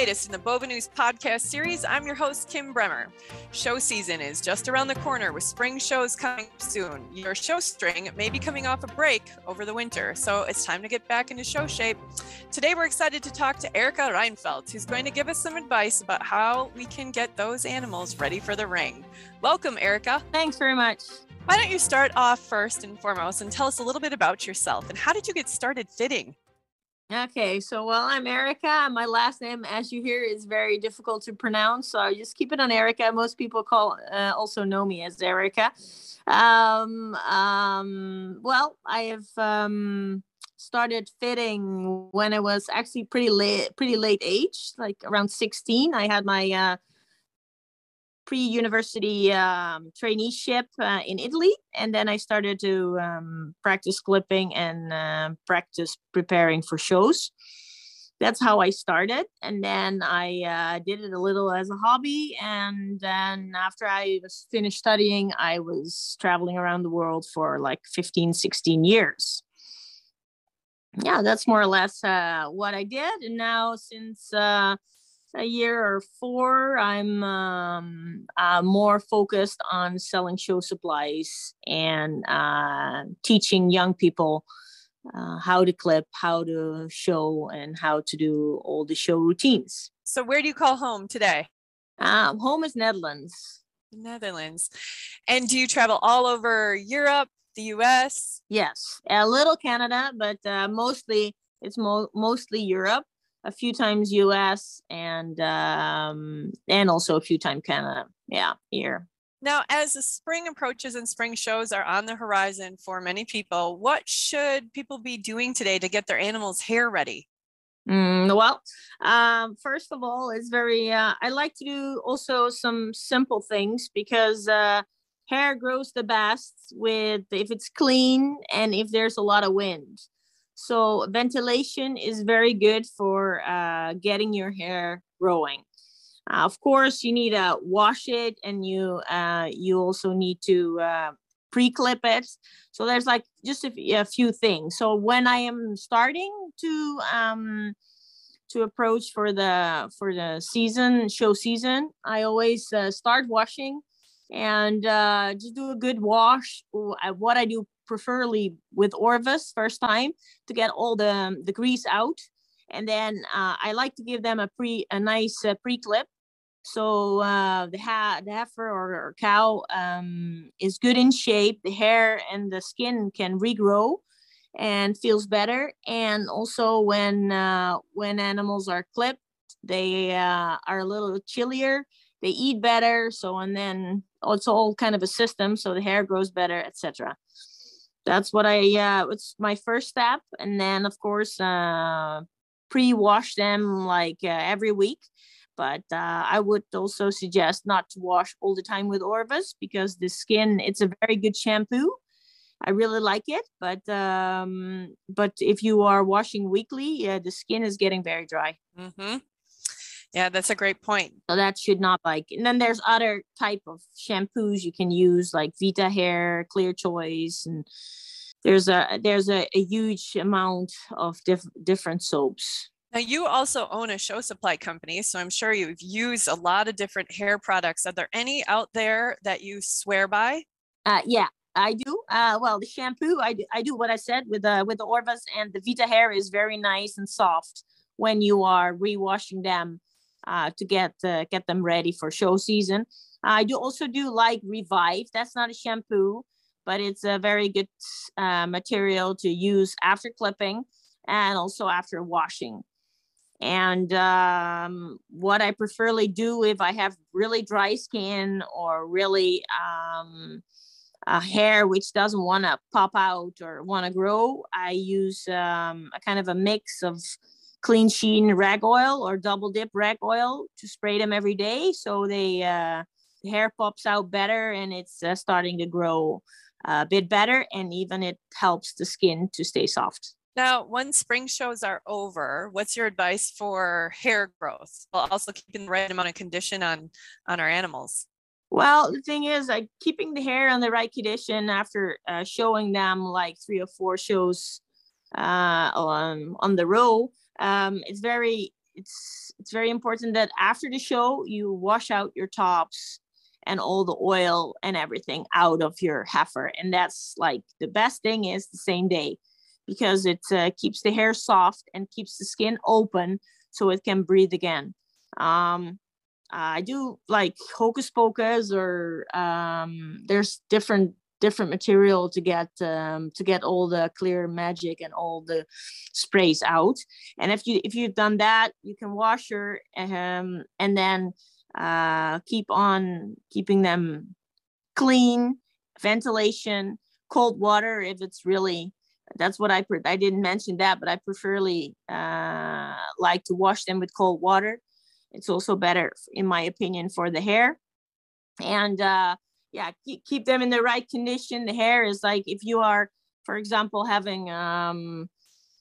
latest in the Bova News podcast series, I'm your host, Kim Bremer. Show season is just around the corner with spring shows coming soon. Your show string may be coming off a break over the winter, so it's time to get back into show shape. Today, we're excited to talk to Erica Reinfeldt, who's going to give us some advice about how we can get those animals ready for the ring. Welcome, Erica. Thanks very much. Why don't you start off first and foremost and tell us a little bit about yourself and how did you get started fitting? Okay, so well, I'm Erica. My last name, as you hear, is very difficult to pronounce, so I just keep it on Erica. Most people call uh, also know me as Erica. Um, um, well, I have um, started fitting when I was actually pretty late, pretty late age, like around 16. I had my uh, pre-university um, traineeship uh, in Italy, and then I started to um, practice clipping and uh, practice preparing for shows. That's how I started, and then I uh, did it a little as a hobby. And then after I was finished studying, I was traveling around the world for like 15, 16 years. Yeah, that's more or less uh, what I did. And now, since uh, a year or four, I'm um, uh, more focused on selling show supplies and uh, teaching young people uh, how to clip, how to show, and how to do all the show routines. So, where do you call home today? Um, home is Netherlands. Netherlands. And do you travel all over Europe, the US? Yes, a little Canada, but uh, mostly it's mo- mostly Europe a few times US and um and also a few times Canada. Yeah, here. Now, as the spring approaches and spring shows are on the horizon for many people, what should people be doing today to get their animals' hair ready? Mm, well, um, first of all, it's very, uh, I like to do also some simple things because uh, hair grows the best with if it's clean and if there's a lot of wind. So ventilation is very good for uh, getting your hair growing. Uh, of course, you need to wash it, and you uh, you also need to uh, pre-clip it. So there's like just a, a, few things. So when I am starting to um, to approach for the for the season show season, I always uh, start washing and uh, just do a good wash. What I do preferably with Orvus first time to get all the the grease out, and then uh, I like to give them a pre a nice uh, pre clip. So uh, the ha- the heifer or, or cow um, is good in shape. The hair and the skin can regrow and feels better. And also when uh, when animals are clipped, they uh, are a little chillier. They eat better. So and then it's all kind of a system. So the hair grows better, etc that's what I uh it's my first step and then of course uh pre-wash them like uh, every week but uh, I would also suggest not to wash all the time with Orvus because the skin it's a very good shampoo I really like it but um but if you are washing weekly yeah the skin is getting very dry mm-hmm. Yeah, that's a great point. So that should not like. And then there's other type of shampoos you can use, like Vita Hair, Clear Choice, and there's a there's a, a huge amount of diff- different soaps. Now you also own a show supply company, so I'm sure you've used a lot of different hair products. Are there any out there that you swear by? Uh, yeah, I do. Uh, well, the shampoo, I do, I do what I said with the with the Orvus and the Vita hair is very nice and soft when you are rewashing them uh, to get uh, get them ready for show season. I do also do like Revive. That's not a shampoo, but it's a very good uh, material to use after clipping and also after washing. And um, what I preferably do if I have really dry skin or really um, a hair which doesn't want to pop out or want to grow, I use um, a kind of a mix of clean sheen rag oil or double dip rag oil to spray them every day so they uh, the hair pops out better and it's uh, starting to grow a bit better and even it helps the skin to stay soft. Now when spring shows are over what's your advice for hair growth while also keeping the right amount of condition on on our animals? Well the thing is like keeping the hair on the right condition after uh, showing them like three or four shows uh, on on the row um, it's very it's it's very important that after the show you wash out your tops and all the oil and everything out of your heifer. And that's like the best thing is the same day because it uh, keeps the hair soft and keeps the skin open so it can breathe again. Um, i do like hocus pocus or um, there's different different material to get um, to get all the clear magic and all the sprays out. And if you if you've done that you can wash your um, and then uh, keep on keeping them clean ventilation cold water if it's really that's what i i didn't mention that but i preferly uh, like to wash them with cold water. It's also better in my opinion for the hair. And uh, yeah keep, keep them in the right condition. The hair is like if you are for example having um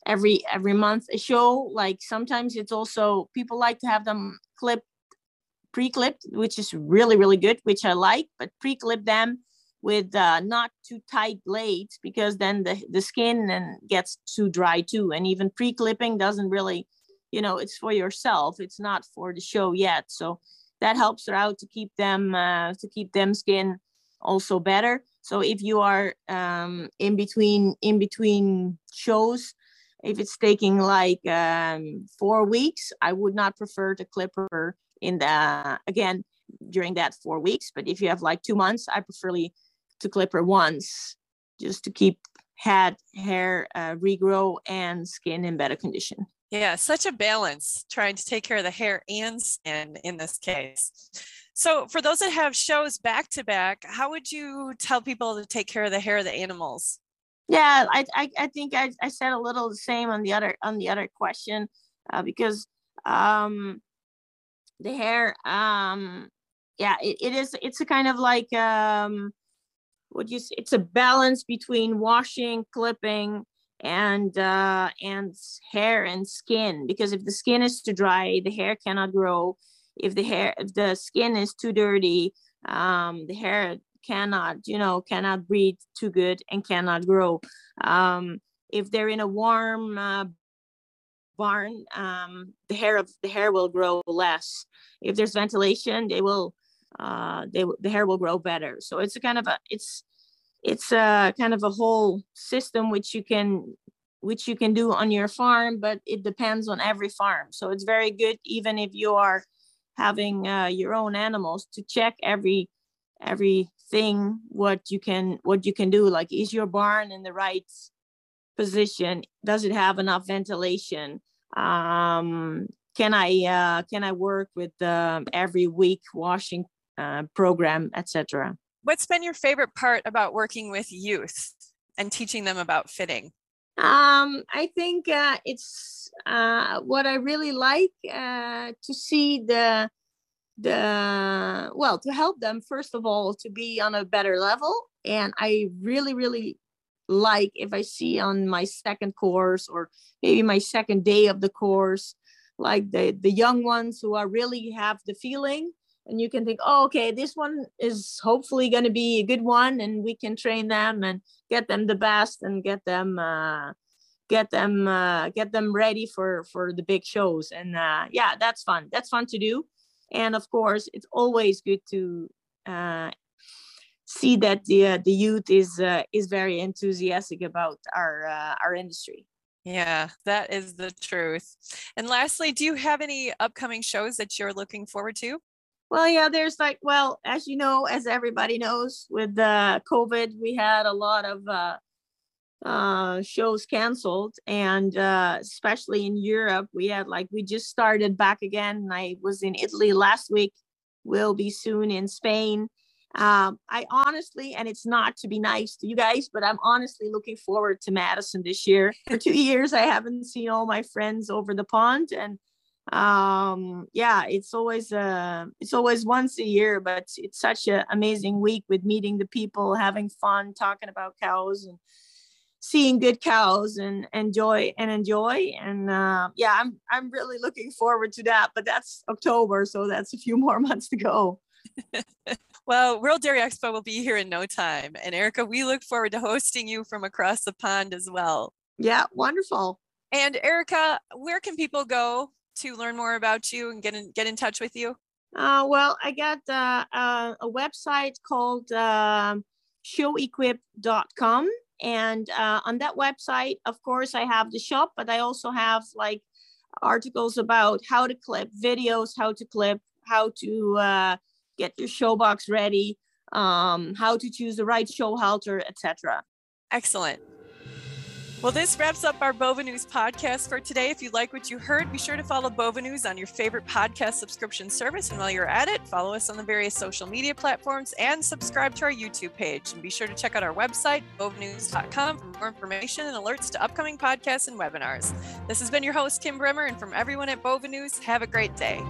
every every month a show like sometimes it's also people like to have them clipped pre-clipped which is really really good which i like but pre-clip them with uh, not too tight blades because then the, the skin then gets too dry too. And even pre-clipping doesn't really you know it's for yourself. It's not for the show yet. So that helps her out to keep them uh, to keep them skin also better. So if you are um, in between in between shows if it's taking like um, four weeks i would not prefer to clip her in the again during that four weeks. But if you have like two months i prefer to clip her once just to keep head hair uh, regrow and skin in better condition yeah, such a balance trying to take care of the hair and skin in this case. So, for those that have shows back to back, how would you tell people to take care of the hair of the animals? Yeah, I I, I think I, I said a little the same on the other on the other question uh, because um, the hair um, yeah it, it is it's a kind of like um, what you it's a balance between washing, clipping, and uh, and hair and skin because if the skin is too dry the hair cannot grow. If the hair if the skin is too dirty um, the hair cannot you know cannot breathe too good and cannot grow. Um, if they're in a warm uh, barn um, the hair of the hair will grow less. If there's ventilation they will uh, they the hair will grow better. So it's a kind of a it's it's a kind of a whole system which you can which you can do on your farm but it depends on every farm. So it's very good even if you are having uh, your own animals to check every everything what you can what you can do. Like is your barn in the right position? Does it have enough ventilation? Um, can i uh, can i work with um, every week washing uh, program etc What's been your favorite part about working with youth and teaching them about fitting? Um, I think uh, it's uh, what I really like uh, to see the the well to help them first of all to be on a better level, and I really really like if I see on my second course or maybe my second day of the course, like the the young ones who are really have the feeling and you can think oh okay this one is hopefully going to be a good one and we can train them and get them the best and get them uh, get them uh, get them ready for for the big shows. And uh, yeah that's fun. That's fun to do. And of course it's always good to uh, see that the uh, the youth is uh, is very enthusiastic about our uh, our industry. Yeah that is the truth. And lastly do you have any upcoming shows that you're looking forward to well, yeah, there's like, well, as you know, as everybody knows, with the COVID, we had a lot of uh, uh, shows canceled, and uh, especially in Europe, we had like we just started back again. I was in Italy last week. Will be soon in Spain. Um, I honestly, and it's not to be nice to you guys, but I'm honestly looking forward to Madison this year. For two years, I haven't seen all my friends over the pond, and um yeah it's always uh it's always once a year but it's such an amazing week with meeting the people having fun talking about cows and seeing good cows and enjoy and enjoy. And uh, yeah i'm i'm really looking forward to that but that's october so that's a few more months to go. Well world dairy expo will be here in no time. And erica we look forward to hosting you from across the pond as well. Yeah wonderful. And erica where can people go to learn more about you and get in, get in touch with you? Uh, well, I got uh, uh, a website called uh, showequip.com. And uh, on that website, of course, I have the shop, but I also have like articles about how to clip videos, how to clip, how to uh, get your show box ready, um, how to choose the right show halter, etc. Excellent. Well, this wraps up our Bova News podcast for today. If you like what you heard, be sure to follow Bova News on your favorite podcast subscription service. And while you're at it, follow us on the various social media platforms and subscribe to our YouTube page. And be sure to check out our website, bovanews.com, for more information and alerts to upcoming podcasts and webinars. This has been your host, Kim Bremer, and from everyone at Bova News, have a great day.